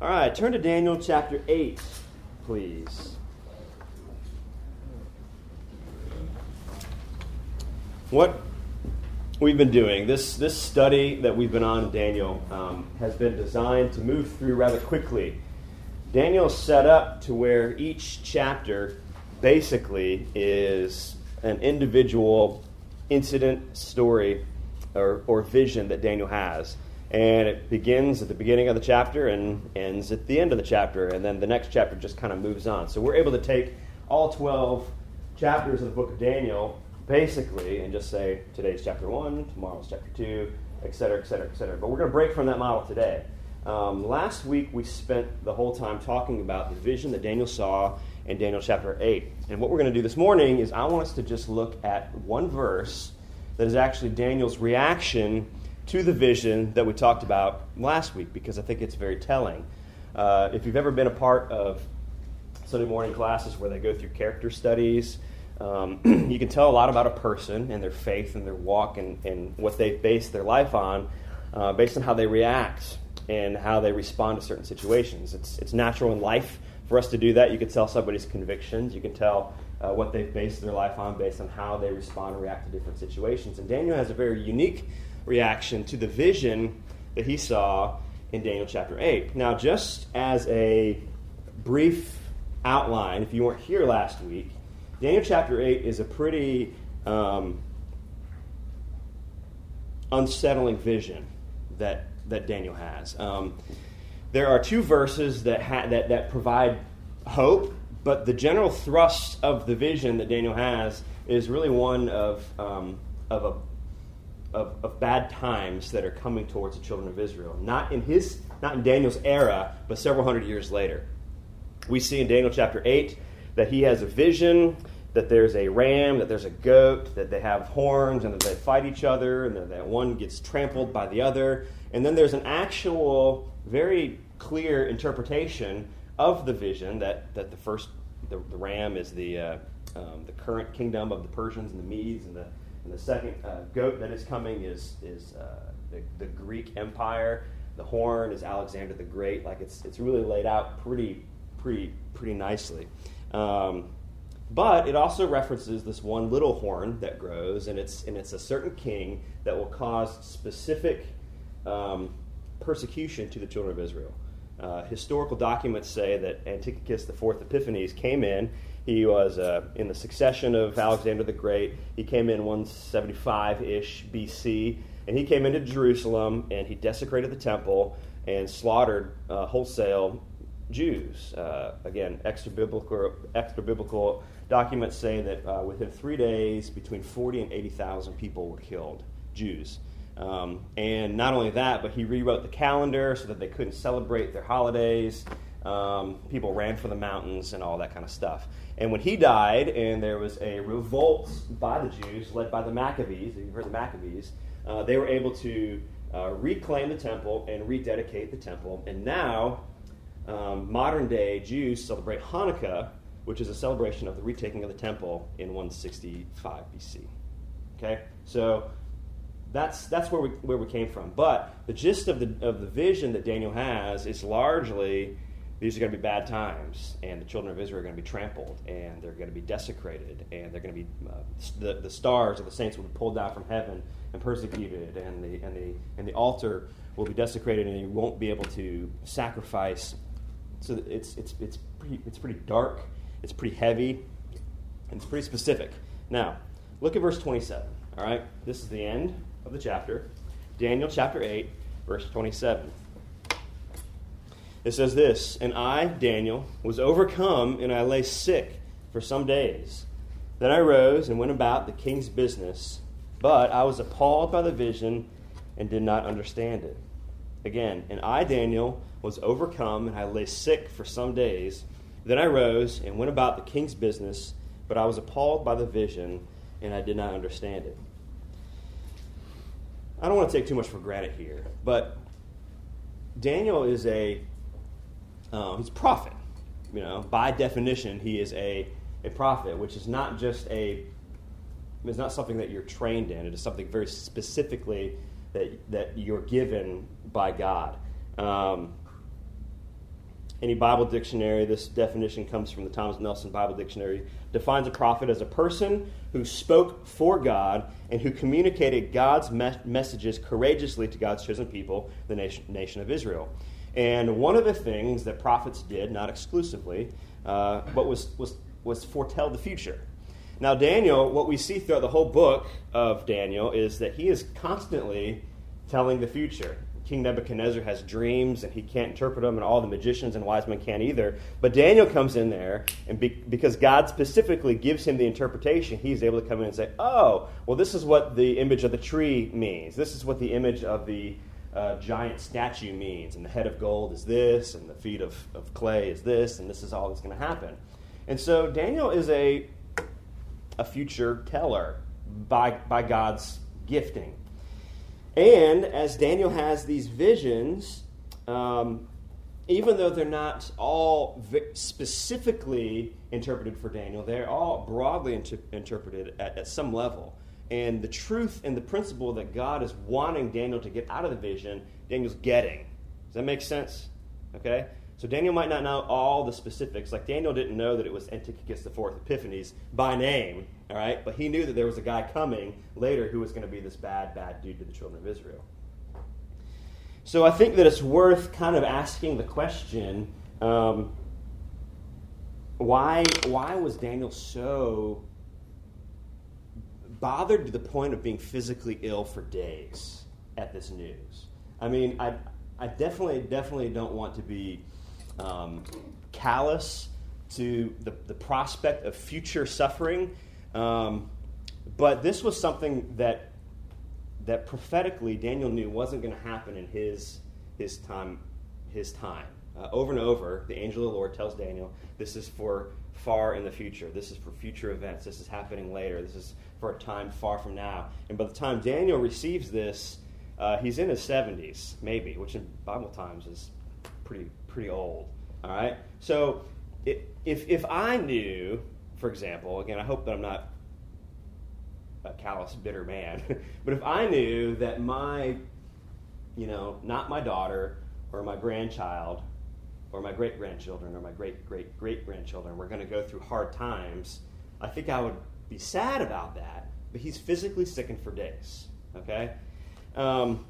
All right, turn to Daniel chapter 8, please. What we've been doing, this, this study that we've been on Daniel, um, has been designed to move through rather quickly. Daniel's set up to where each chapter basically is an individual incident, story, or, or vision that Daniel has. And it begins at the beginning of the chapter and ends at the end of the chapter. And then the next chapter just kind of moves on. So we're able to take all 12 chapters of the book of Daniel, basically, and just say today's chapter 1, tomorrow's chapter 2, et cetera, et cetera, et cetera. But we're going to break from that model today. Um, last week, we spent the whole time talking about the vision that Daniel saw in Daniel chapter 8. And what we're going to do this morning is I want us to just look at one verse that is actually Daniel's reaction to the vision that we talked about last week because I think it's very telling. Uh, if you've ever been a part of Sunday morning classes where they go through character studies, um, you can tell a lot about a person and their faith and their walk and, and what they base their life on uh, based on how they react and how they respond to certain situations. It's, it's natural in life for us to do that. You can tell somebody's convictions, you can tell uh, what they've based their life on based on how they respond and react to different situations. And Daniel has a very unique reaction to the vision that he saw in Daniel chapter 8. Now, just as a brief outline, if you weren't here last week, Daniel chapter 8 is a pretty um, unsettling vision that, that Daniel has. Um, there are two verses that, ha- that, that provide hope, but the general thrust of the vision that Daniel has is really one of, um, of a of, of bad times that are coming towards the children of Israel. Not in his, not in Daniel's era, but several hundred years later. We see in Daniel chapter 8 that he has a vision that there's a ram, that there's a goat, that they have horns, and that they fight each other, and that one gets trampled by the other. And then there's an actual, very clear interpretation of the vision that, that the first, the, the ram is the, uh, um, the current kingdom of the Persians and the Medes, and the and the second uh, goat that is coming is, is uh, the, the Greek Empire. The horn is Alexander the Great. Like it's, it's really laid out pretty, pretty, pretty nicely. Um, but it also references this one little horn that grows, and it's, and it's a certain king that will cause specific um, persecution to the children of Israel. Uh, historical documents say that Antiochus IV Epiphanes came in he was uh, in the succession of Alexander the Great. He came in 175 ish BC, and he came into Jerusalem and he desecrated the temple and slaughtered uh, wholesale Jews. Uh, again, extra biblical, extra biblical documents say that uh, within three days, between 40 and 80,000 people were killed, Jews. Um, and not only that, but he rewrote the calendar so that they couldn't celebrate their holidays. Um, people ran for the mountains and all that kind of stuff. And when he died, and there was a revolt by the Jews, led by the Maccabees, you've heard the Maccabees, uh, they were able to uh, reclaim the temple and rededicate the temple. And now, um, modern day Jews celebrate Hanukkah, which is a celebration of the retaking of the temple in 165 BC. Okay? So that's, that's where, we, where we came from. But the gist of the, of the vision that Daniel has is largely these are going to be bad times, and the children of Israel are going to be trampled, and they're going to be desecrated, and they're going to be uh, the, the stars of the saints will be pulled down from heaven and persecuted, and the and the and the altar will be desecrated, and you won't be able to sacrifice. So it's it's it's pretty it's pretty dark, it's pretty heavy, and it's pretty specific. Now, look at verse twenty-seven. All right, this is the end of the chapter, Daniel chapter eight, verse twenty-seven. It says this And I, Daniel, was overcome, and I lay sick for some days. Then I rose and went about the king's business, but I was appalled by the vision and did not understand it. Again, and I, Daniel, was overcome, and I lay sick for some days. Then I rose and went about the king's business, but I was appalled by the vision, and I did not understand it. I don't want to take too much for granted here, but Daniel is a um, he's a prophet. You know, by definition, he is a, a prophet, which is not just a it's not something that you're trained in. It is something very specifically that that you're given by God. Um, any Bible dictionary, this definition comes from the Thomas Nelson Bible Dictionary, defines a prophet as a person who spoke for God and who communicated God's me- messages courageously to God's chosen people, the nation, nation, of Israel. And one of the things that prophets did, not exclusively, uh, but was, was, was foretell the future. Now, Daniel, what we see throughout the whole book of Daniel is that he is constantly telling the future. King Nebuchadnezzar has dreams and he can't interpret them, and all the magicians and wise men can't either. But Daniel comes in there, and be, because God specifically gives him the interpretation, he's able to come in and say, Oh, well, this is what the image of the tree means. This is what the image of the uh, giant statue means. And the head of gold is this, and the feet of, of clay is this, and this is all that's going to happen. And so Daniel is a, a future teller by, by God's gifting. And as Daniel has these visions, um, even though they're not all specifically interpreted for Daniel, they're all broadly inter- interpreted at, at, some level. And the truth and the principle that God is wanting Daniel to get out of the vision, Daniel's getting. Does that make sense? Okay? So Daniel might not know all the specifics. Like Daniel didn't know that it was Antiochus IV Epiphanes by name, all right? But he knew that there was a guy coming later who was going to be this bad, bad dude to the children of Israel. So I think that it's worth kind of asking the question um, why, why was Daniel so bothered to the point of being physically ill for days at this news? I mean, I, I definitely, definitely don't want to be um, callous to the, the prospect of future suffering. Um, but this was something that, that prophetically Daniel knew wasn't going to happen in his, his time. His time. Uh, over and over, the angel of the Lord tells Daniel, This is for far in the future. This is for future events. This is happening later. This is for a time far from now. And by the time Daniel receives this, uh, he's in his 70s, maybe, which in Bible times is pretty pretty old. All right? So if, if I knew, for example, again, I hope that I'm not a callous, bitter man, but if I knew that my, you know, not my daughter or my grandchild or my great grandchildren or my great great great grandchildren were going to go through hard times, I think I would be sad about that. But he's physically sickened for days. Okay? Um,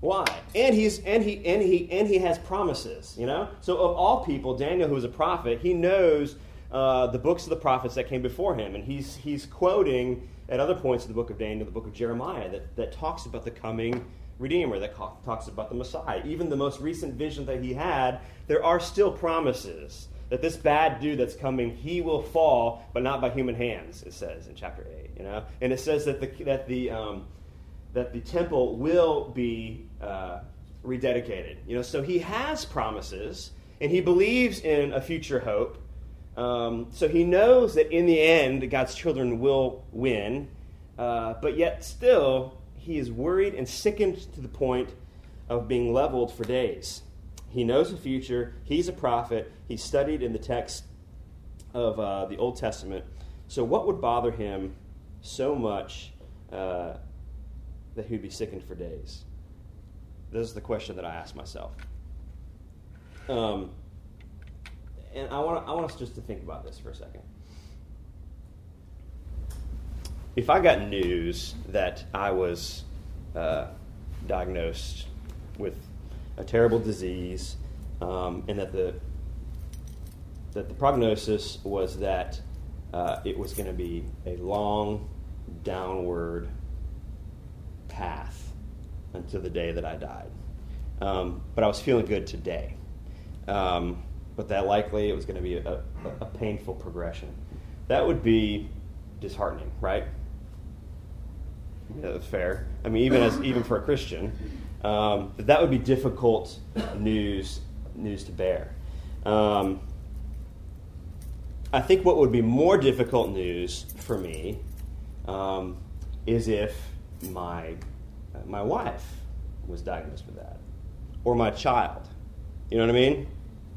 why? And he's and he and he and he has promises, you know? So of all people, Daniel, who is a prophet, he knows uh, the books of the prophets that came before him, and he's he's quoting at other points in the book of Daniel, the book of Jeremiah, that, that talks about the coming Redeemer, that talks about the Messiah. Even the most recent vision that he had, there are still promises that this bad dude that's coming, he will fall, but not by human hands. It says in chapter eight, you know, and it says that the that the um, that the temple will be uh, rededicated. You know, so he has promises, and he believes in a future hope. Um, so he knows that in the end, God's children will win, uh, but yet still, he is worried and sickened to the point of being leveled for days. He knows the future. He's a prophet. He studied in the text of uh, the Old Testament. So, what would bother him so much uh, that he would be sickened for days? This is the question that I ask myself. Um, and I want, I want us just to think about this for a second. If I got news that I was uh, diagnosed with a terrible disease, um, and that the that the prognosis was that uh, it was going to be a long downward path until the day that I died. Um, but I was feeling good today. Um, but that likely it was going to be a, a, painful progression. That would be disheartening, right? Yeah, that's fair. I mean, even as even for a Christian, um, that would be difficult news news to bear. Um, I think what would be more difficult news for me um, is if my my wife was diagnosed with that, or my child. You know what I mean?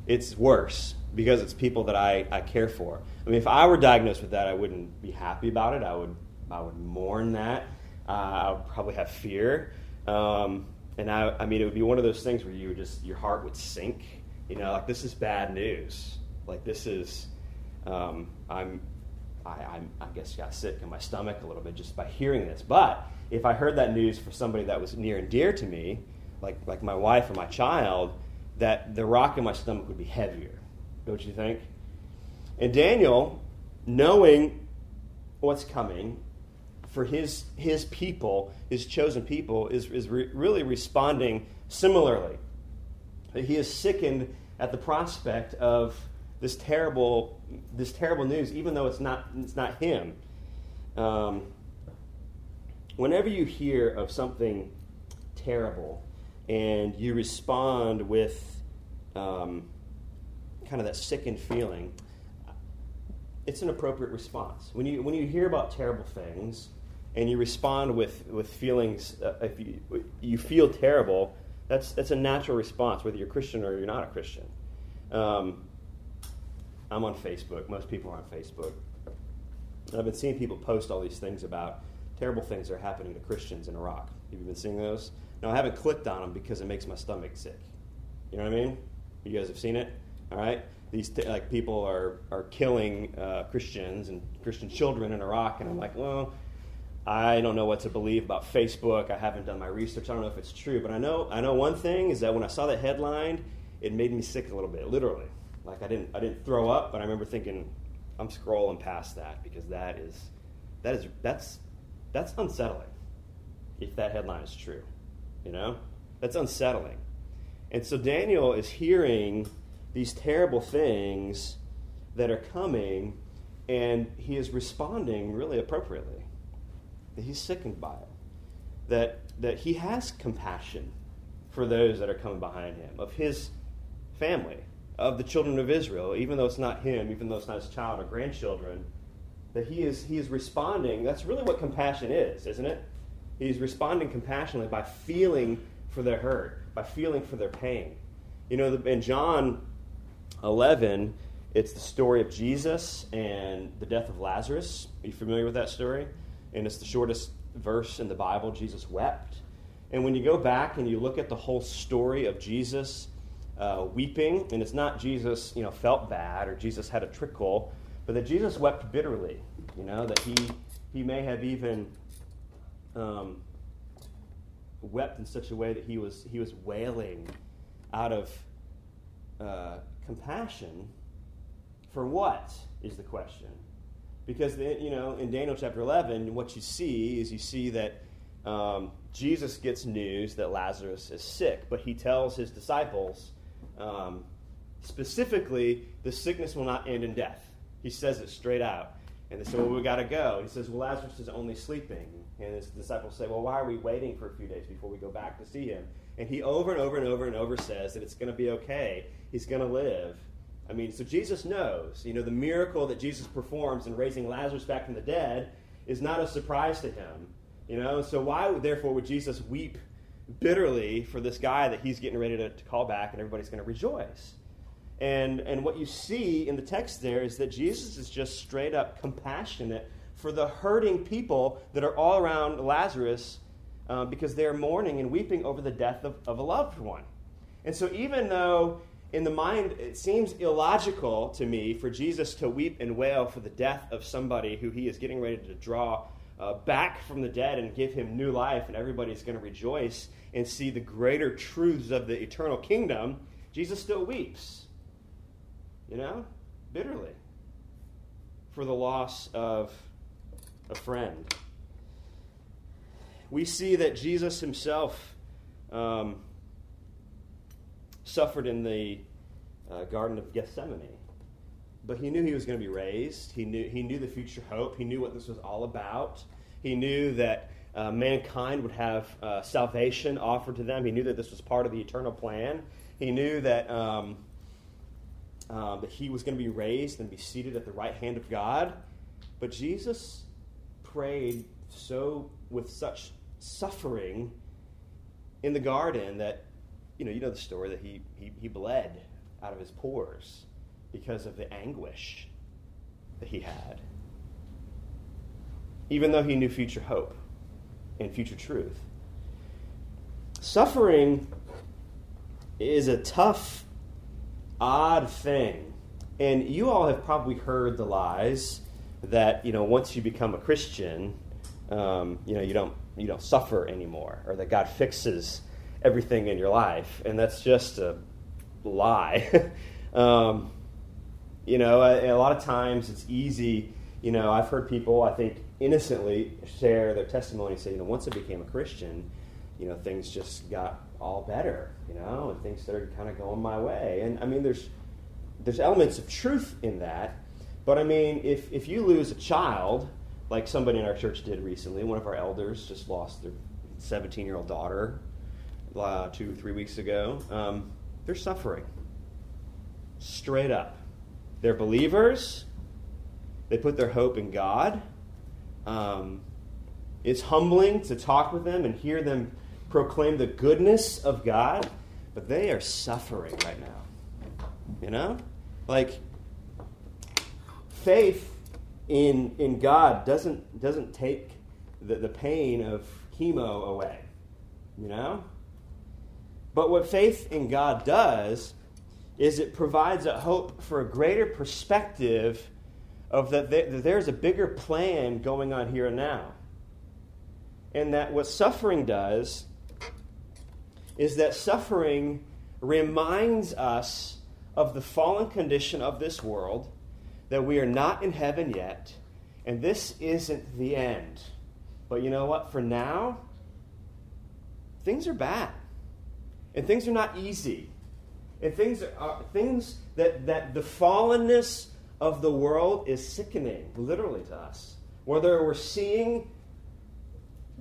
It's worse because it's people that I, I care for. I mean, if I were diagnosed with that, I wouldn't be happy about it. I would I would mourn that. Uh, I would probably have fear. Um, and I, I mean, it would be one of those things where you would just your heart would sink You know, like this is bad news. Like this is, um, I'm, I, I'm, I guess got sick in my stomach a little bit just by hearing this. But if I heard that news for somebody that was near and dear to me, like like my wife or my child, that the rock in my stomach would be heavier. Don't you think? And Daniel, knowing what's coming for his his people, his chosen people, is is re- really responding similarly. He is sickened at the prospect of this terrible this terrible news, even though it's not it's not him. Um, whenever you hear of something terrible and you respond with um, kind of that sickened feeling, it's an appropriate response. When you when you hear about terrible things and you respond with with feelings, uh, if you you feel terrible, that's that's a natural response, whether you're Christian or you're not a Christian. Um, I'm on Facebook. Most people are on Facebook. I've been seeing people post all these things about terrible things that are happening to Christians in Iraq. Have you been seeing those? No, I haven't clicked on them because it makes my stomach sick. You know what I mean? You guys have seen it, all right? These t- like people are are killing uh, Christians and Christian children in Iraq, and I'm like, well, I don't know what to believe about Facebook. I haven't done my research. I don't know if it's true, but I know I know one thing is that when I saw that headline, it made me sick a little bit, literally. Like I didn't I didn't throw up, but I remember thinking, I'm scrolling past that because that is that is that's that's unsettling. If that headline is true, you know, that's unsettling. And so Daniel is hearing these terrible things that are coming, and he is responding really appropriately. That he's sickened by it. That that he has compassion for those that are coming behind him, of his family, of the children of Israel, even though it's not him, even though it's not his child or grandchildren, that he is, he is responding. That's really what compassion is, isn't it? He's responding compassionately by feeling for their hurt, by feeling for their pain. You know, in John 11, it's the story of Jesus and the death of Lazarus. Are you familiar with that story? And it's the shortest verse in the Bible. Jesus wept. And when you go back and you look at the whole story of Jesus uh, weeping, and it's not Jesus, you know, felt bad or Jesus had a trickle, but that Jesus wept bitterly. You know that he he may have even um, wept in such a way that he was he was wailing out of uh, compassion for what is the question? Because the, you know in Daniel chapter eleven, what you see is you see that. Um, Jesus gets news that Lazarus is sick, but he tells his disciples, um, specifically, the sickness will not end in death. He says it straight out. And they say, Well, we got to go. He says, Well, Lazarus is only sleeping. And his disciples say, Well, why are we waiting for a few days before we go back to see him? And he over and over and over and over says that it's going to be okay. He's going to live. I mean, so Jesus knows. You know, the miracle that Jesus performs in raising Lazarus back from the dead is not a surprise to him. You know, so why, therefore, would Jesus weep bitterly for this guy that he's getting ready to, to call back and everybody's going to rejoice. And, and what you see in the text there is that Jesus is just straight up compassionate for the hurting people that are all around Lazarus uh, because they're mourning and weeping over the death of, of a loved one. And so, even though in the mind it seems illogical to me for Jesus to weep and wail for the death of somebody who he is getting ready to draw uh, back from the dead and give him new life, and everybody's going to rejoice and see the greater truths of the eternal kingdom, Jesus still weeps, you know, bitterly for the loss of a friend. We see that Jesus himself um, suffered in the uh, Garden of Gethsemane but he knew he was going to be raised. He knew, he knew the future hope. He knew what this was all about. He knew that uh, mankind would have uh, salvation offered to them. He knew that this was part of the eternal plan. He knew that, um, uh, that he was going to be raised and be seated at the right hand of God. But Jesus prayed so with such suffering in the garden that, you know, you know the story that he, he, he bled out of his pores because of the anguish that he had. Even though he knew future hope and future truth. Suffering is a tough odd thing. And you all have probably heard the lies that, you know, once you become a Christian, um, you know, you don't, you don't suffer anymore, or that God fixes everything in your life. And that's just a lie. um, you know, a, a, lot of times it's easy. You know, I've heard people, I think, innocently share their testimony, and say, you know, once I became a Christian, you know, things just got all better, you know, and things started kind of going my way. And I mean, there's there's elements of truth in that, but I mean, if if you lose a child, like somebody in our church did recently, one of our elders just lost their 17 year old daughter uh, two three weeks ago. Um, they're suffering, straight up. They're believers. They put their hope in God. Um, it's humbling to talk with them and hear them proclaim the goodness of God, but they are suffering right now. You know? Like, faith in, in God doesn't, doesn't take the, the pain of chemo away. You know? But what faith in God does is it provides a hope for a greater perspective of that, there's a bigger plan going on here and now. And that what suffering does is that suffering reminds us of the fallen condition of this world, that we are not in heaven yet, and this isn't the end. But you know what? For now, things are bad. And things are not easy. And things are things that, that the fallenness of the world is sickening, literally, to us. Whether we're seeing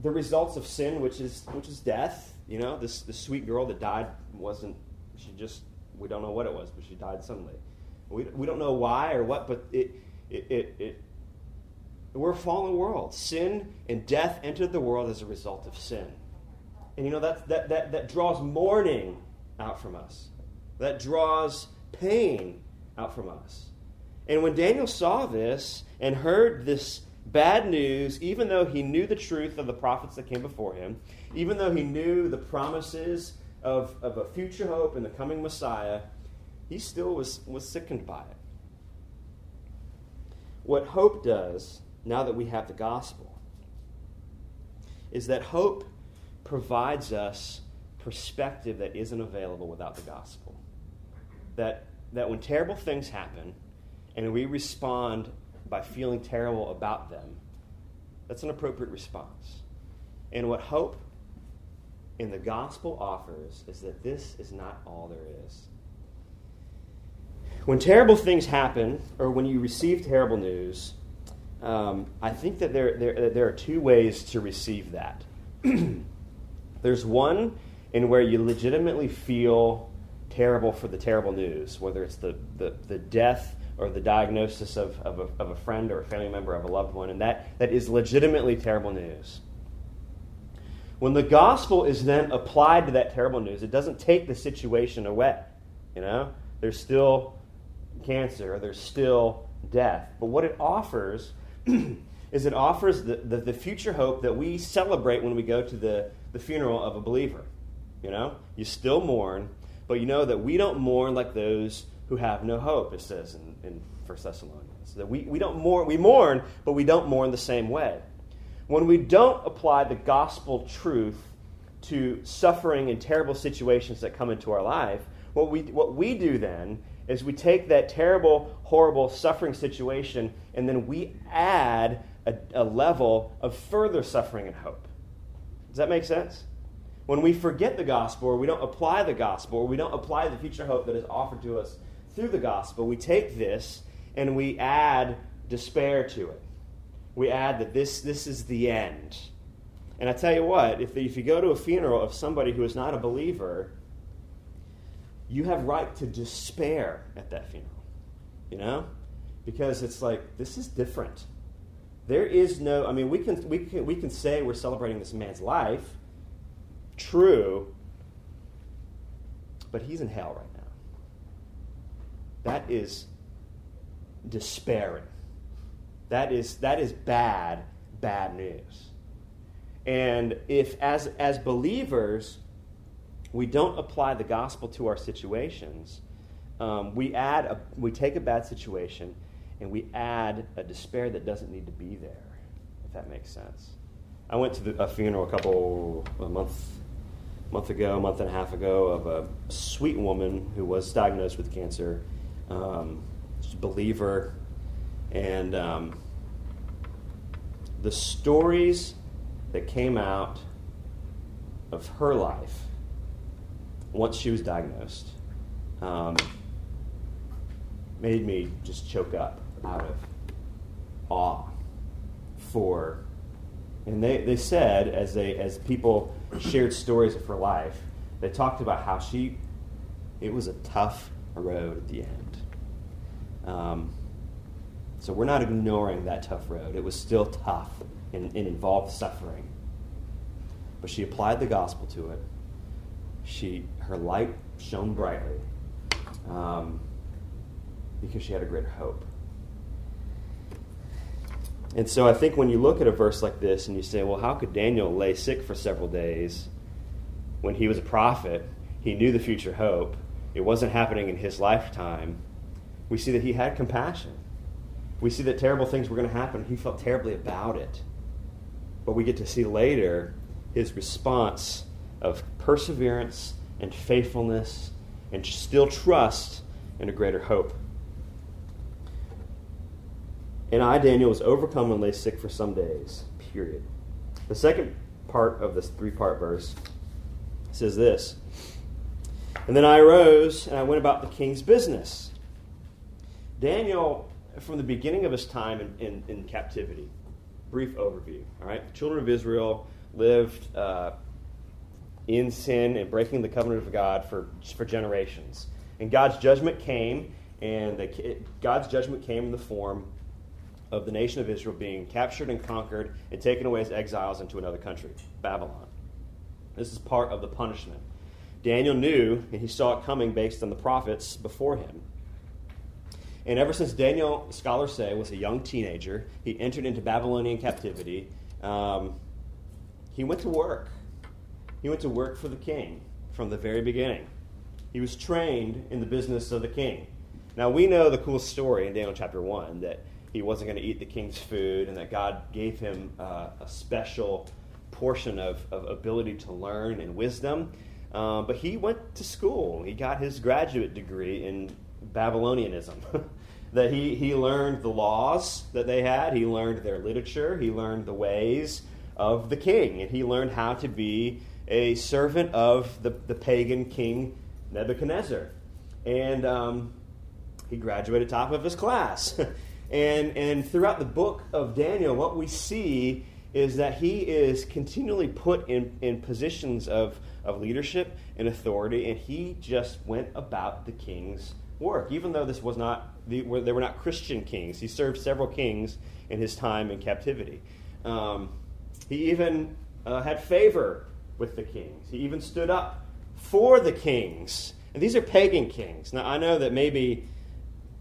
the results of sin, which is which is death. You know, this the sweet girl that died wasn't she just we don't know what it was, but she died suddenly. We, we don't know why or what, but it it, it, it we're a fallen world. Sin and death entered the world as a result of sin. And you know that that that, that draws mourning out from us. That draws pain out from us. And when Daniel saw this and heard this bad news, even though he knew the truth of the prophets that came before him, even though he knew the promises of, of a future hope in the coming Messiah, he still was, was sickened by it. What hope does, now that we have the gospel, is that hope provides us perspective that isn't available without the gospel. That, that when terrible things happen and we respond by feeling terrible about them, that's an appropriate response. And what hope in the gospel offers is that this is not all there is. When terrible things happen, or when you receive terrible news, um, I think that there, there, there are two ways to receive that. There's one in where you legitimately feel terrible for the terrible news, whether it's the, the, the death or the diagnosis of, of, a, of a friend or a family member of a loved one, and that, that is legitimately terrible news. When the gospel is then applied to that terrible news, it doesn't take the situation away. You know, there's still cancer, there's still death. But what it offers is it offers the, the, the, future hope that we celebrate when we go to the, the funeral of a believer. You know, you still mourn, but you know that we don't mourn like those who have no hope, it says in, in 1 Thessalonians. That we, we don't mourn, we mourn, but we don't mourn the same way. When we don't apply the gospel truth to suffering and terrible situations that come into our life, what we, what we do then is we take that terrible, horrible, suffering situation and then we add a, a level of further suffering and hope. Does that make sense? When we forget the gospel or we don't apply the gospel or we don't apply the future hope that is offered to us through the gospel, we take this and we add despair to it. We add that this, this is the end. And I tell you what, if, if you go to a funeral of somebody who is not a believer, you have right to despair at that funeral. You know? Because it's like, this is different. There is no, I mean, we can, we can, we can say we're celebrating this man's life. True. But he's in hell right now. that is despairing. That is, that is bad, bad news. And if, as, as believers, we don't apply the gospel to our situations, um, we add a, we take a bad situation and we add a despair that doesn't need to be there, if that makes sense. I went to the, a funeral a couple a month month ago, a month and a half ago, of a sweet woman who was diagnosed with cancer, um, just a believer, and um, the stories that came out of her life once she was diagnosed um, made me just choke up out of awe for and they, they said as they as people shared stories of her life they talked about how she it was a tough road at the end. Um, so we're not ignoring that tough road. It was still tough and, and involved suffering. But she applied the gospel to it. She her light shone brightly um, because she had a greater hope and so I think when you look at a verse like this and you say, well, how could Daniel lay sick for several days when he was a prophet? He knew the future hope. It wasn't happening in his lifetime. We see that he had compassion. We see that terrible things were going to happen. He felt terribly about it. But we get to see later his response of perseverance and faithfulness and still trust in a greater hope. And I, Daniel, was overcome and lay sick for some days. Period. The second part of this three part verse says this And then I arose and I went about the king's business. Daniel, from the beginning of his time in, in, in captivity, brief overview. All right, the children of Israel lived uh, in sin and breaking the covenant of God for, for generations. And God's judgment came, and the, God's judgment came in the form of the nation of Israel being captured and conquered and taken away as exiles into another country, Babylon. This is part of the punishment. Daniel knew, and he saw it coming based on the prophets before him. And ever since Daniel, scholars say, was a young teenager, he entered into Babylonian captivity. Um, he went to work. He went to work for the king from the very beginning. He was trained in the business of the king. Now, we know the cool story in Daniel chapter 1 that he wasn't going to eat the king's food, and that God gave him uh, a special portion of, of, ability to learn and wisdom. Uh, but he went to school. He got his graduate degree in Babylonianism. that he, he learned the laws that they had, he learned their literature, he learned the ways of the king, and he learned how to be a servant of the, the pagan king Nebuchadnezzar. And um, he graduated top of his class. And, and throughout the book of Daniel, what we see is that he is continually put in, in positions of, of leadership and authority, and he just went about the king's work. Even though this was not, they were, not Christian kings, he served several kings in his time in captivity. Um, he even uh, had favor with the kings, he even stood up for the kings. And these are pagan kings. Now, I know that maybe,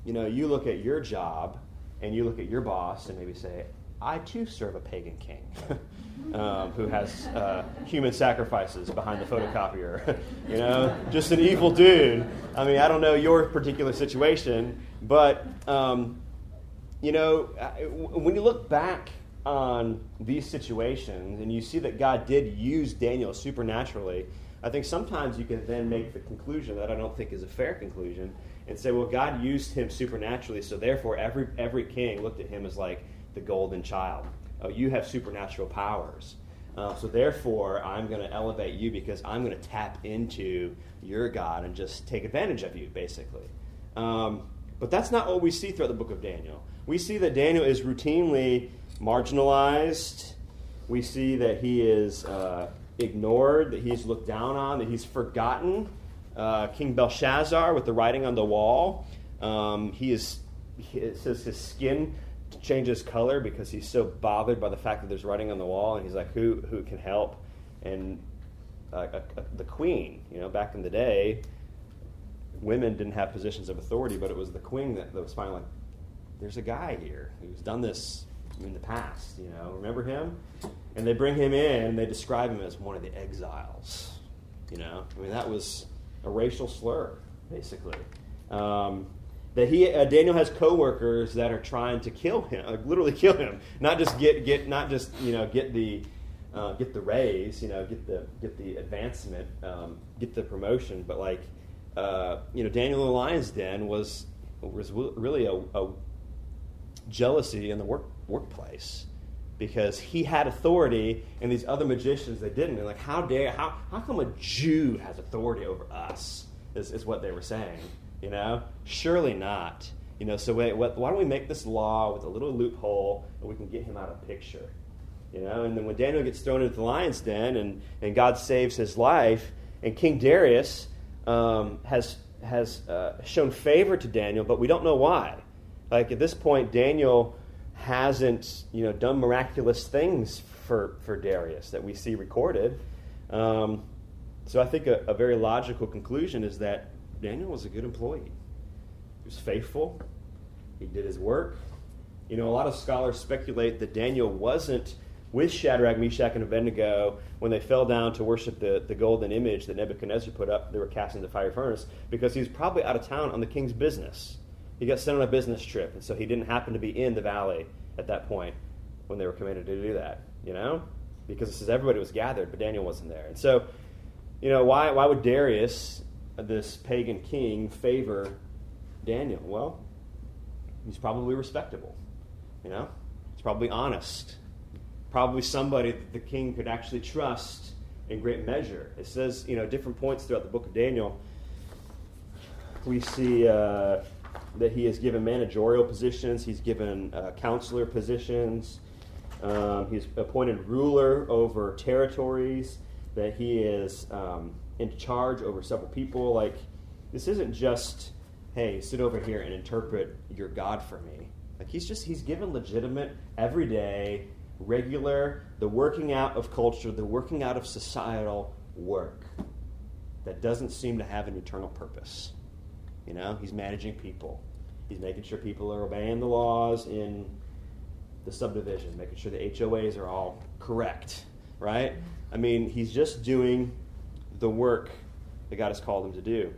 you know, you look at your job and you look at your boss and maybe say, I too serve a pagan king um, who has uh, human sacrifices behind the photocopier. you know, just an evil dude. I mean, I don't know your particular situation, but, um, you know, when you look back on these situations and you see that God did use Daniel supernaturally, I think sometimes you can then make the conclusion that I don't think is a fair conclusion and say, well, God used him supernaturally, so therefore every, every king looked at him as like the golden child. Oh, you have supernatural powers. Uh, so therefore, I'm going to elevate you because I'm going to tap into your God and just take advantage of you, basically. Um, but that's not what we see throughout the book of Daniel. We see that Daniel is routinely marginalized. We see that he is uh, ignored, that he's looked down on, that he's forgotten uh, King Belshazzar with the writing on the wall. Um, he is, it says his skin changes color because he's so bothered by the fact that there's writing on the wall, and he's like, who, who can help? And uh, the queen, you know, back in the day, women didn't have positions of authority, but it was the queen that, that was finally like, there's a guy here who's done this in the past, you know, remember him? And they bring him in and they describe him as one of the exiles, you know. I mean, that was a racial slur, basically. Um, that he uh, Daniel has coworkers that are trying to kill him, uh, literally kill him, not just get get not just you know get the uh, get the raise, you know, get the get the advancement, um, get the promotion, but like uh, you know, Daniel in the lion's den was was really a, a jealousy in the work workplace because he had authority and these other magicians they didn't. And like, how dare how how come a Jew has authority over us? Is, is what they were saying. You know, surely not. You know, so wait, what, why don't we make this law with a little loophole and we can get him out of picture? You know, and then when Daniel gets thrown into the lion's den and, and God saves his life, and King Darius um, has has uh, shown favor to Daniel, but we don't know why. Like at this point, Daniel hasn't you know done miraculous things for for Darius that we see recorded. Um, so I think a, a very logical conclusion is that Daniel was a good employee. He was faithful. He did his work. You know, a lot of scholars speculate that Daniel wasn't with Shadrach, Meshach, and Abednego when they fell down to worship the, the golden image that Nebuchadnezzar put up. They were cast in the fire furnace because he was probably out of town on the king's business. He got sent on a business trip, and so he didn't happen to be in the valley at that point when they were commanded to do that, you know? Because it says everybody was gathered, but Daniel wasn't there. And so, you know, why, why would Darius this pagan king favor Daniel? Well, he's probably respectable. You know, he's probably honest. Probably somebody that the king could actually trust in great measure. It says, you know, different points throughout the book of Daniel. We see uh, that he has given managerial positions. He's given uh, counselor positions. Um, he's appointed ruler over territories. That he is um, in charge over several people. Like, this isn't just, hey, sit over here and interpret your God for me. Like, he's just, he's given legitimate, everyday, regular, the working out of culture, the working out of societal work that doesn't seem to have an eternal purpose. You know, he's managing people. He's making sure people are obeying the laws in the subdivision, making sure the HOAs are all correct, right? I mean, he's just doing the work that God has called him to do.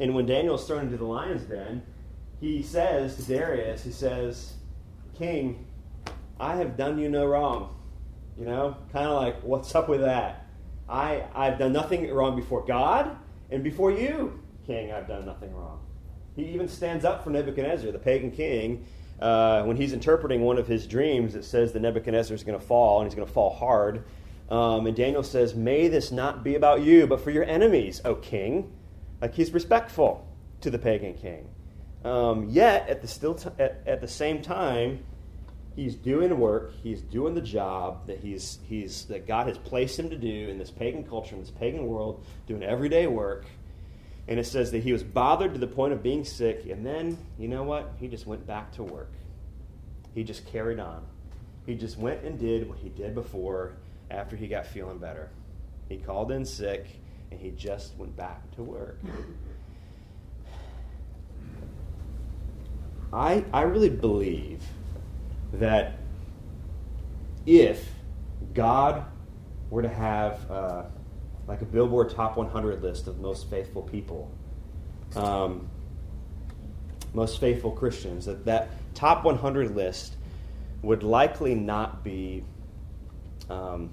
And when Daniel is thrown into the lion's den, he says to Darius, he says, King, I have done you no wrong. You know, kind of like, what's up with that? I, I've done nothing wrong before God, and before you, King, I've done nothing wrong. He even stands up for Nebuchadnezzar, the pagan king. Uh, when he's interpreting one of his dreams, it says that Nebuchadnezzar is going to fall, and he's going to fall hard. Um, and Daniel says, May this not be about you, but for your enemies, O king. Like he's respectful to the pagan king. Um, yet, at the, still t- at, at, the same time, he's doing work, he's doing the job that, he's, he's, that God has placed him to do in this pagan culture, in this pagan world, doing everyday work. And it says that he was bothered to the point of being sick, and then, you know what? He just went back to work. He just carried on. He just went and did what he did before after he got feeling better. He called in sick and he just went back to work. I, I really believe that if God were to have uh, like a Billboard Top 100 list of most faithful people, um, most faithful Christians, that that top 100 list would likely not be um,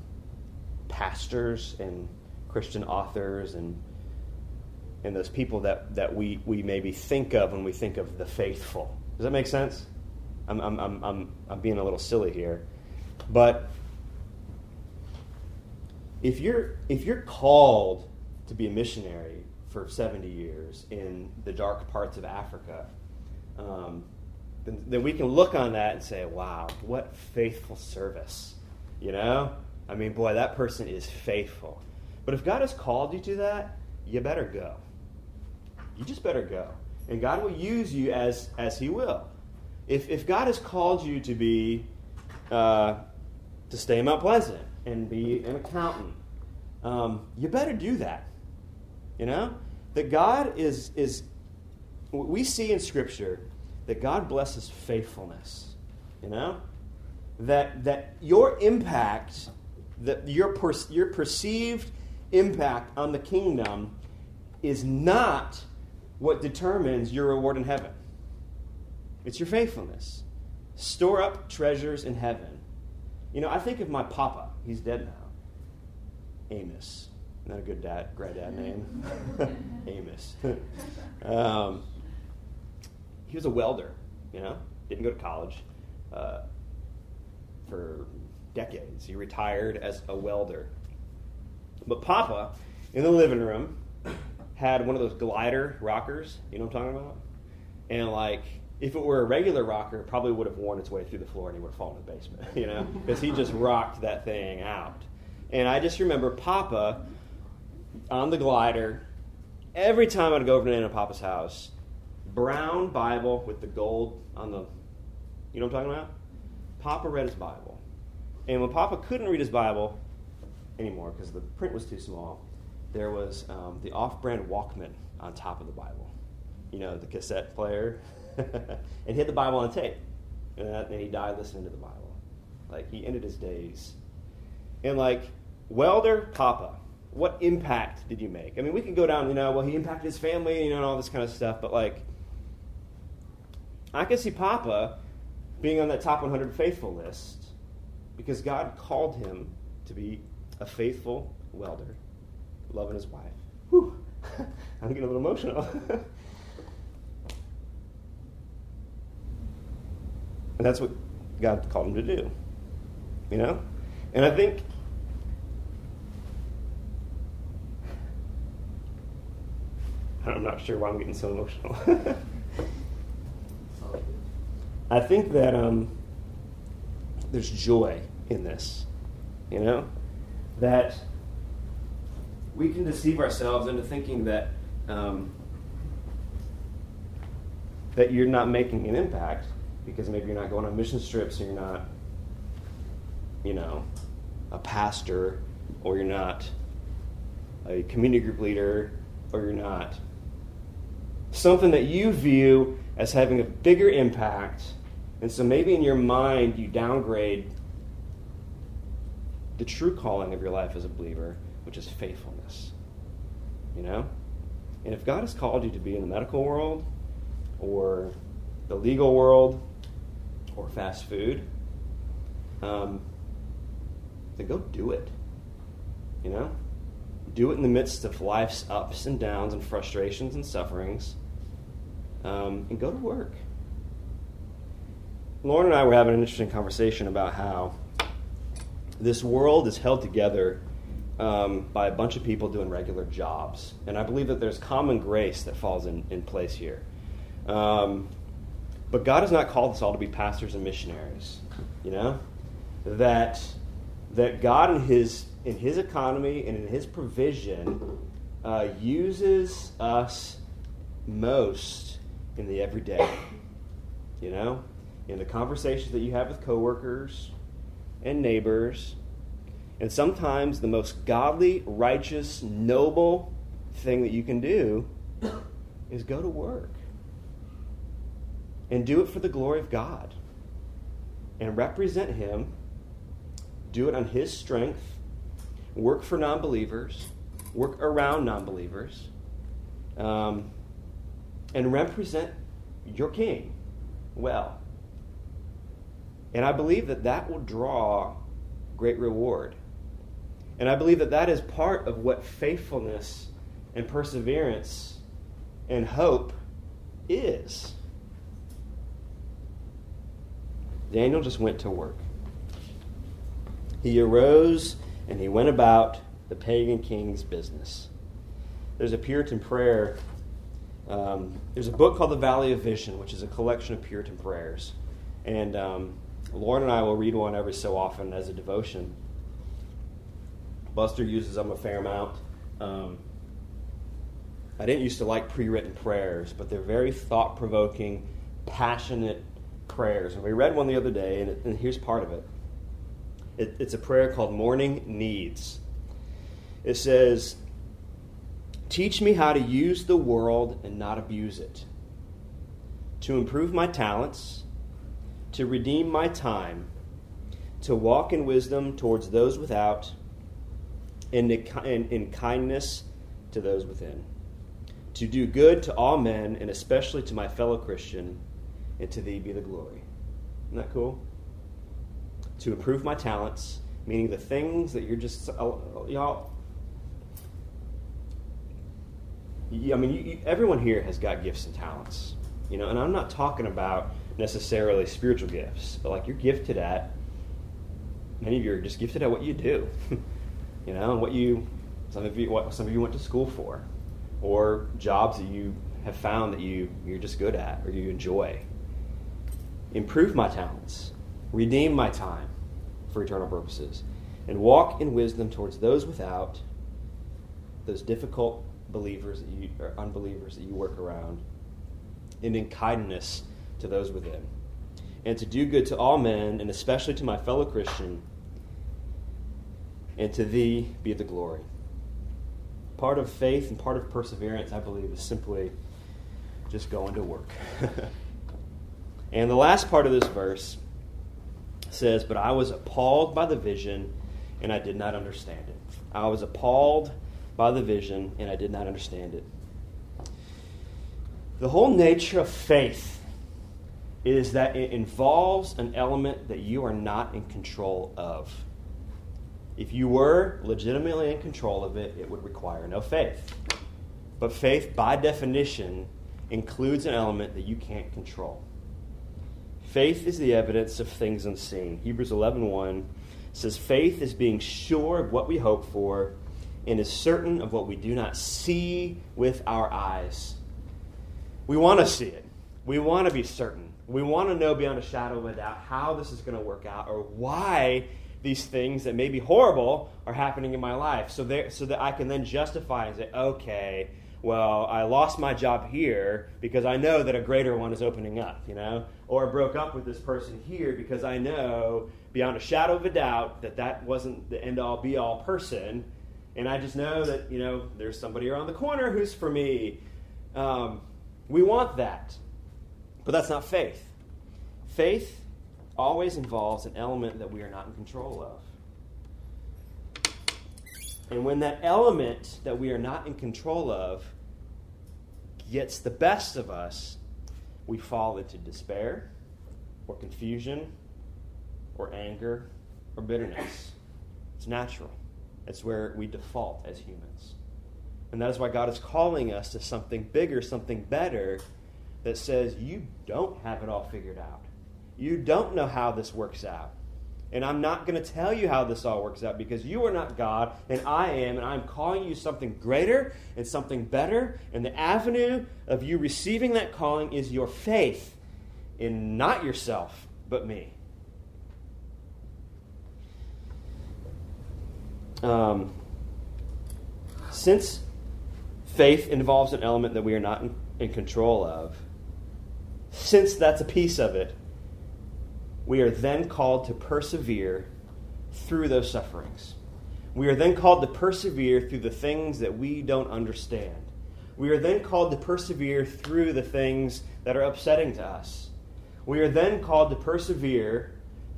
pastors and Christian authors and and those people that, that we, we maybe think of when we think of the faithful. Does that make sense? I'm, I'm, I'm, I'm, I'm being a little silly here. But if you're, if you're called to be a missionary for 70 years in the dark parts of Africa, um, then, then we can look on that and say, wow, what faithful service. You know? I mean, boy, that person is faithful. But if God has called you to that, you better go. You just better go. And God will use you as, as He will. If, if God has called you to be, uh, to stay in Mount Pleasant and be an accountant, um, you better do that. You know? That God is, is, we see in Scripture that God blesses faithfulness. You know? That, that your impact that your, per, your perceived impact on the kingdom is not what determines your reward in heaven. It's your faithfulness. Store up treasures in heaven. You know, I think of my papa. He's dead now. Amos. Not a good dad, granddad name. Amos. um, he was a welder, you know, didn't go to college uh, for decades. He retired as a welder. But Papa, in the living room, had one of those glider rockers. You know what I'm talking about? And like, if it were a regular rocker, it probably would have worn its way through the floor and he would have fallen in the basement, you know, because he just rocked that thing out. And I just remember Papa on the glider. Every time I'd go over to Nana Papa's house, brown Bible with the gold on the, you know what I'm talking about? Papa read his Bible. And when Papa couldn't read his Bible anymore because the print was too small, there was um, the off brand Walkman on top of the Bible. You know, the cassette player. and had the Bible on tape. And, and he died listening to the Bible. Like, he ended his days. And, like, Welder Papa, what impact did you make? I mean, we can go down, you know, well, he impacted his family, you know, and all this kind of stuff, but, like, I could see Papa being on that top 100 faithful list because God called him to be a faithful welder, loving his wife. Whew, I'm getting a little emotional. and that's what God called him to do. You know? And I think I'm not sure why I'm getting so emotional. I think that um, there's joy in this, you know? That we can deceive ourselves into thinking that um, that you're not making an impact because maybe you're not going on mission trips, you're not, you know, a pastor, or you're not a community group leader, or you're not something that you view as having a bigger impact. And so maybe in your mind you downgrade the true calling of your life as a believer, which is faithfulness. You know? And if God has called you to be in the medical world, or the legal world, or fast food, um, then go do it. You know? Do it in the midst of life's ups and downs and frustrations and sufferings um, and go to work. Lauren and I were having an interesting conversation about how this world is held together um, by a bunch of people doing regular jobs. And I believe that there's common grace that falls in, in place here. Um, but God has not called us all to be pastors and missionaries. You know? That, that God in his, in his economy and in his provision uh, uses us most in the everyday. You know, in the conversations that you have with coworkers and neighbors. And sometimes the most godly, righteous, noble thing that you can do is go to work. And do it for the glory of God. And represent Him. Do it on His strength. Work for non believers. Work around non believers. Um, and represent your king well. And I believe that that will draw great reward. And I believe that that is part of what faithfulness and perseverance and hope is. Daniel just went to work. He arose and he went about the pagan king's business. There's a Puritan prayer um, there's a book called The Valley of Vision, which is a collection of Puritan prayers. And um, Lauren and I will read one every so often as a devotion. Buster uses them a fair amount. Um, I didn't used to like pre written prayers, but they're very thought provoking, passionate prayers. And we read one the other day, and, it, and here's part of it. it it's a prayer called Morning Needs. It says, Teach me how to use the world and not abuse it, to improve my talents, to redeem my time, to walk in wisdom towards those without, and in kindness to those within, to do good to all men, and especially to my fellow Christian, and to thee be the glory. Isn't that cool? To improve my talents, meaning the things that you're just, uh, y'all. I mean, you, you, everyone here has got gifts and talents, you know, and I'm not talking about necessarily spiritual gifts, but like you're gifted at. Many of you are just gifted at what you do, you know, and what you. Some of you, what some of you went to school for, or jobs that you have found that you you're just good at or you enjoy. Improve my talents, redeem my time for eternal purposes, and walk in wisdom towards those without, those difficult believers that you or unbelievers that you work around, and in kindness to those within, and to do good to all men, and especially to my fellow Christian, and to thee be the glory. Part of faith and part of perseverance, I believe, is simply just going to work. and the last part of this verse says, But I was appalled by the vision, and I did not understand it. I was appalled by the vision, and I did not understand it. The whole nature of faith is that it involves an element that you are not in control of. If you were legitimately in control of it, it would require no faith. But faith, by definition, includes an element that you can't control. Faith is the evidence of things unseen. Hebrews 11:1 says faith is being sure of what we hope for and is certain of what we do not see with our eyes. We want to see it. We want to be certain. We want to know beyond a shadow of a doubt how this is going to work out or why these things that may be horrible are happening in my life so, there, so that I can then justify and say, okay, well, I lost my job here because I know that a greater one is opening up, you know? Or I broke up with this person here because I know beyond a shadow of a doubt that that wasn't the end all be all person. And I just know that, you know, there's somebody around the corner who's for me. Um, we want that. But that's not faith. Faith always involves an element that we are not in control of. And when that element that we are not in control of gets the best of us, we fall into despair or confusion or anger or bitterness. It's natural. It's where we default as humans. And that is why God is calling us to something bigger, something better that says, You don't have it all figured out. You don't know how this works out. And I'm not going to tell you how this all works out because you are not God and I am, and I'm calling you something greater and something better. And the avenue of you receiving that calling is your faith in not yourself, but me. Um, since faith involves an element that we are not in, in control of, since that's a piece of it, we are then called to persevere through those sufferings. We are then called to persevere through the things that we don't understand. We are then called to persevere through the things that are upsetting to us. We are then called to persevere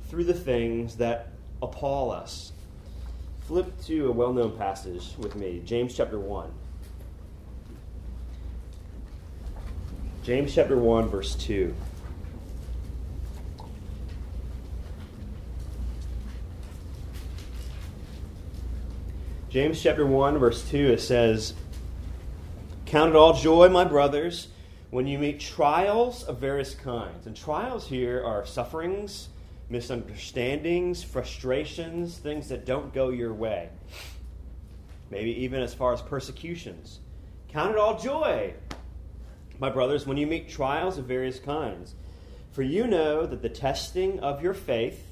through the things that appall us. Flip to a well known passage with me, James chapter 1. James chapter 1, verse 2. James chapter 1, verse 2, it says, Count it all joy, my brothers, when you meet trials of various kinds. And trials here are sufferings, misunderstandings, frustrations, things that don't go your way. Maybe even as far as persecutions. Count it all joy, my brothers, when you meet trials of various kinds. For you know that the testing of your faith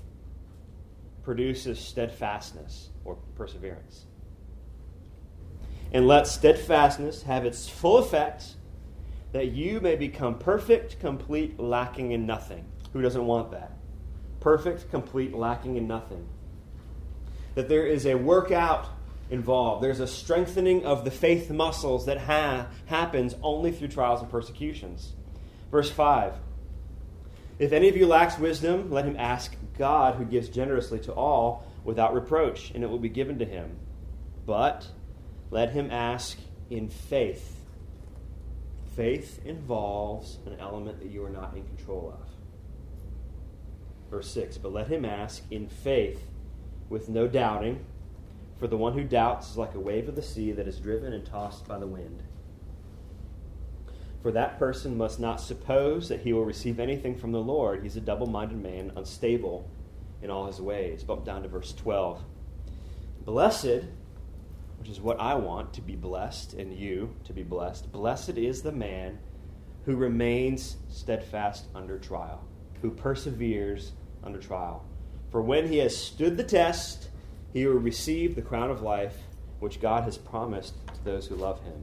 produces steadfastness or perseverance and let steadfastness have its full effect, that you may become perfect, complete, lacking in nothing. Who doesn't want that? Perfect, complete, lacking in nothing. That there is a workout involved. There's a strengthening of the faith muscles that ha- happens only through trials and persecutions. Verse 5 If any of you lacks wisdom, let him ask God, who gives generously to all without reproach, and it will be given to him. But let him ask in faith, Faith involves an element that you are not in control of. Verse 6 But let him ask in faith with no doubting, for the one who doubts is like a wave of the sea that is driven and tossed by the wind. For that person must not suppose that he will receive anything from the Lord. He's a double minded man, unstable in all his ways. Bump down to verse 12. Blessed, which is what I want to be blessed, and you to be blessed, blessed is the man who remains steadfast under trial, who perseveres under trial. For when he has stood the test, he will receive the crown of life which God has promised to those who love him.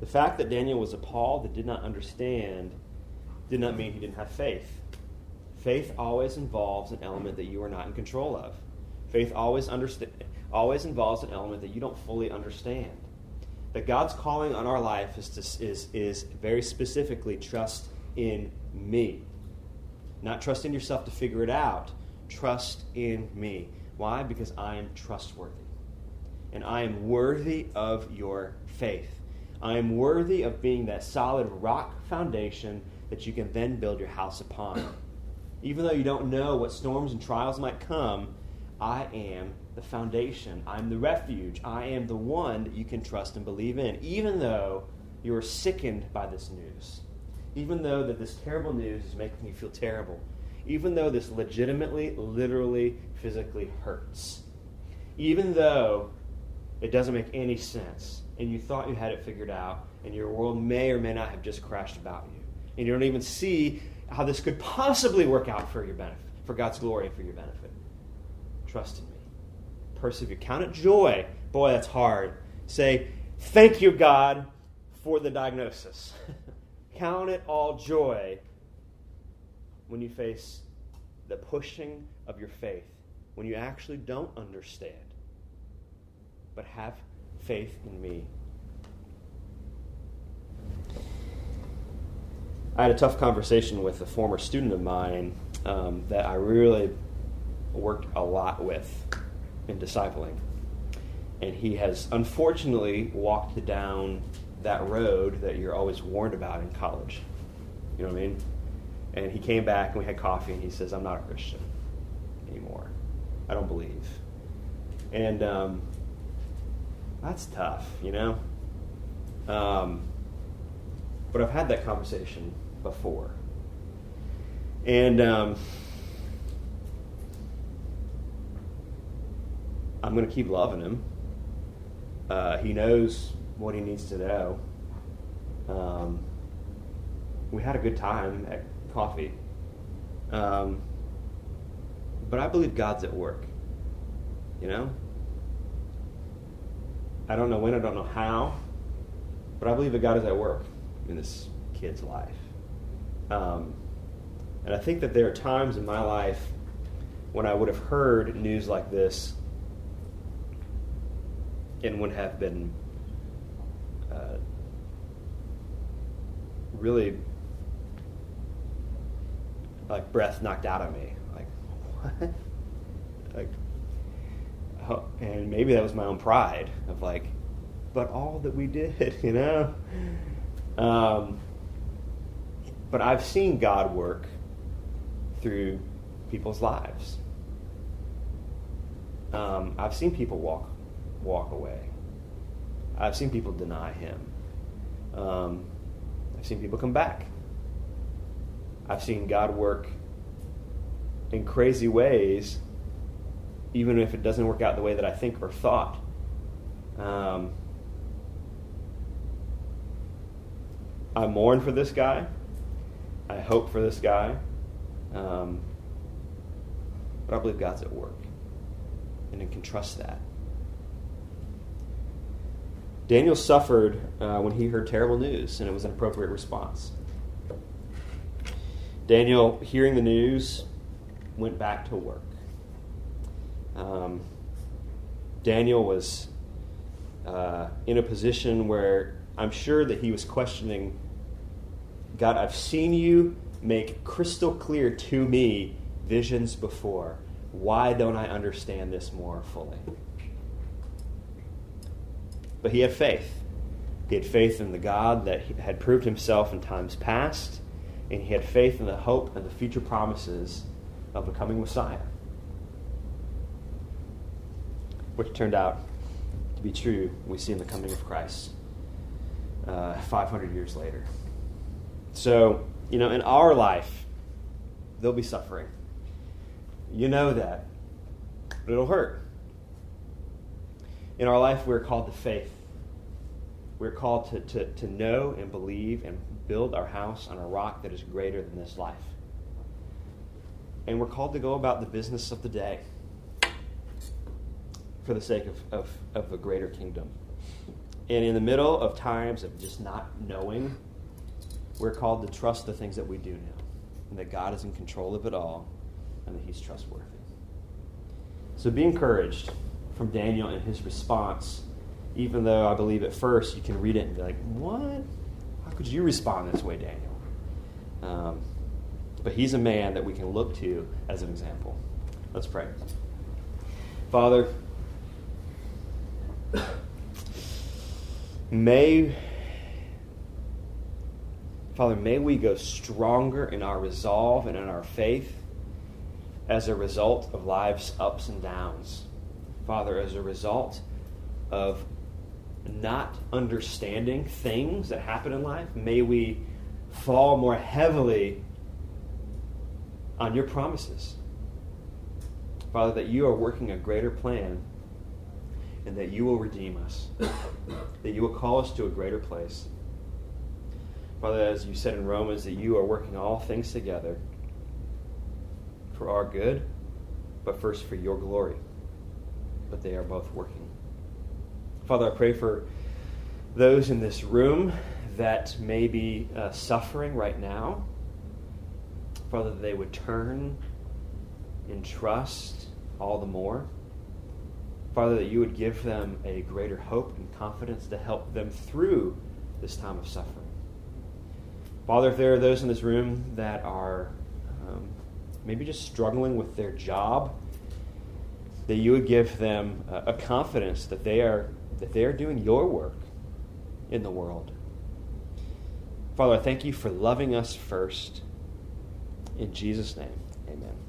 The fact that Daniel was appalled and did not understand did not mean he didn't have faith. Faith always involves an element that you are not in control of. Faith always, understa- always involves an element that you don't fully understand. That God's calling on our life is, to, is, is very specifically trust in me. Not trust in yourself to figure it out. Trust in me. Why? Because I am trustworthy. And I am worthy of your faith. I am worthy of being that solid rock foundation that you can then build your house upon. Even though you don't know what storms and trials might come, I am the foundation. I'm the refuge. I am the one that you can trust and believe in, even though you are sickened by this news. Even though that this terrible news is making you feel terrible. Even though this legitimately, literally, physically hurts. Even though it doesn't make any sense and you thought you had it figured out and your world may or may not have just crashed about you. And you don't even see how this could possibly work out for your benefit, for God's glory and for your benefit. Trust in me. Persevere. Count it joy. Boy, that's hard. Say, thank you, God, for the diagnosis. Count it all joy when you face the pushing of your faith, when you actually don't understand, but have faith in me. I had a tough conversation with a former student of mine um, that I really worked a lot with in discipling. And he has unfortunately walked down that road that you're always warned about in college. You know what I mean? And he came back and we had coffee and he says, I'm not a Christian anymore. I don't believe. And um, that's tough, you know? Um, but I've had that conversation before. And um, I'm going to keep loving him. Uh, he knows what he needs to know. Um, we had a good time at coffee. Um, but I believe God's at work. You know? I don't know when, I don't know how, but I believe that God is at work in this kid's life. Um, and I think that there are times in my life when I would have heard news like this and would have been uh, really like breath knocked out of me. Like, what? Like, and maybe that was my own pride of like, but all that we did, you know. Um, but I've seen God work through people's lives. Um, I've seen people walk walk away. I've seen people deny Him. Um, I've seen people come back. I've seen God work in crazy ways even if it doesn't work out the way that I think or thought. Um, I mourn for this guy. I hope for this guy. Um, but I believe God's at work. And I can trust that. Daniel suffered uh, when he heard terrible news, and it was an appropriate response. Daniel, hearing the news, went back to work. Um, Daniel was uh, in a position where I'm sure that he was questioning God, I've seen you make crystal clear to me visions before. Why don't I understand this more fully? But he had faith. He had faith in the God that had proved himself in times past, and he had faith in the hope and the future promises of the coming Messiah, which turned out to be true we see in the coming of Christ uh, 500 years later. So, you know, in our life, there'll be suffering. You know that, but it'll hurt. In our life, we're called to faith. We're called to, to, to know and believe and build our house on a rock that is greater than this life. And we're called to go about the business of the day for the sake of, of, of a greater kingdom. And in the middle of times of just not knowing, we're called to trust the things that we do know, and that God is in control of it all, and that He's trustworthy. So be encouraged from Daniel and his response, even though I believe at first you can read it and be like, what? How could you respond this way, Daniel? Um, but he's a man that we can look to as an example. Let's pray. Father, may Father, may we go stronger in our resolve and in our faith as a result of life's ups and downs. Father, as a result of not understanding things that happen in life, may we fall more heavily on your promises. Father, that you are working a greater plan and that you will redeem us, that you will call us to a greater place. Father, as you said in Romans, that you are working all things together for our good, but first for your glory but they are both working. Father, I pray for those in this room that may be uh, suffering right now. Father, that they would turn in trust all the more. Father, that you would give them a greater hope and confidence to help them through this time of suffering. Father, if there are those in this room that are um, maybe just struggling with their job, that you would give them a, confidence that they are that they are doing your work in the world. Father, I thank you for loving us first. In Jesus' name, amen.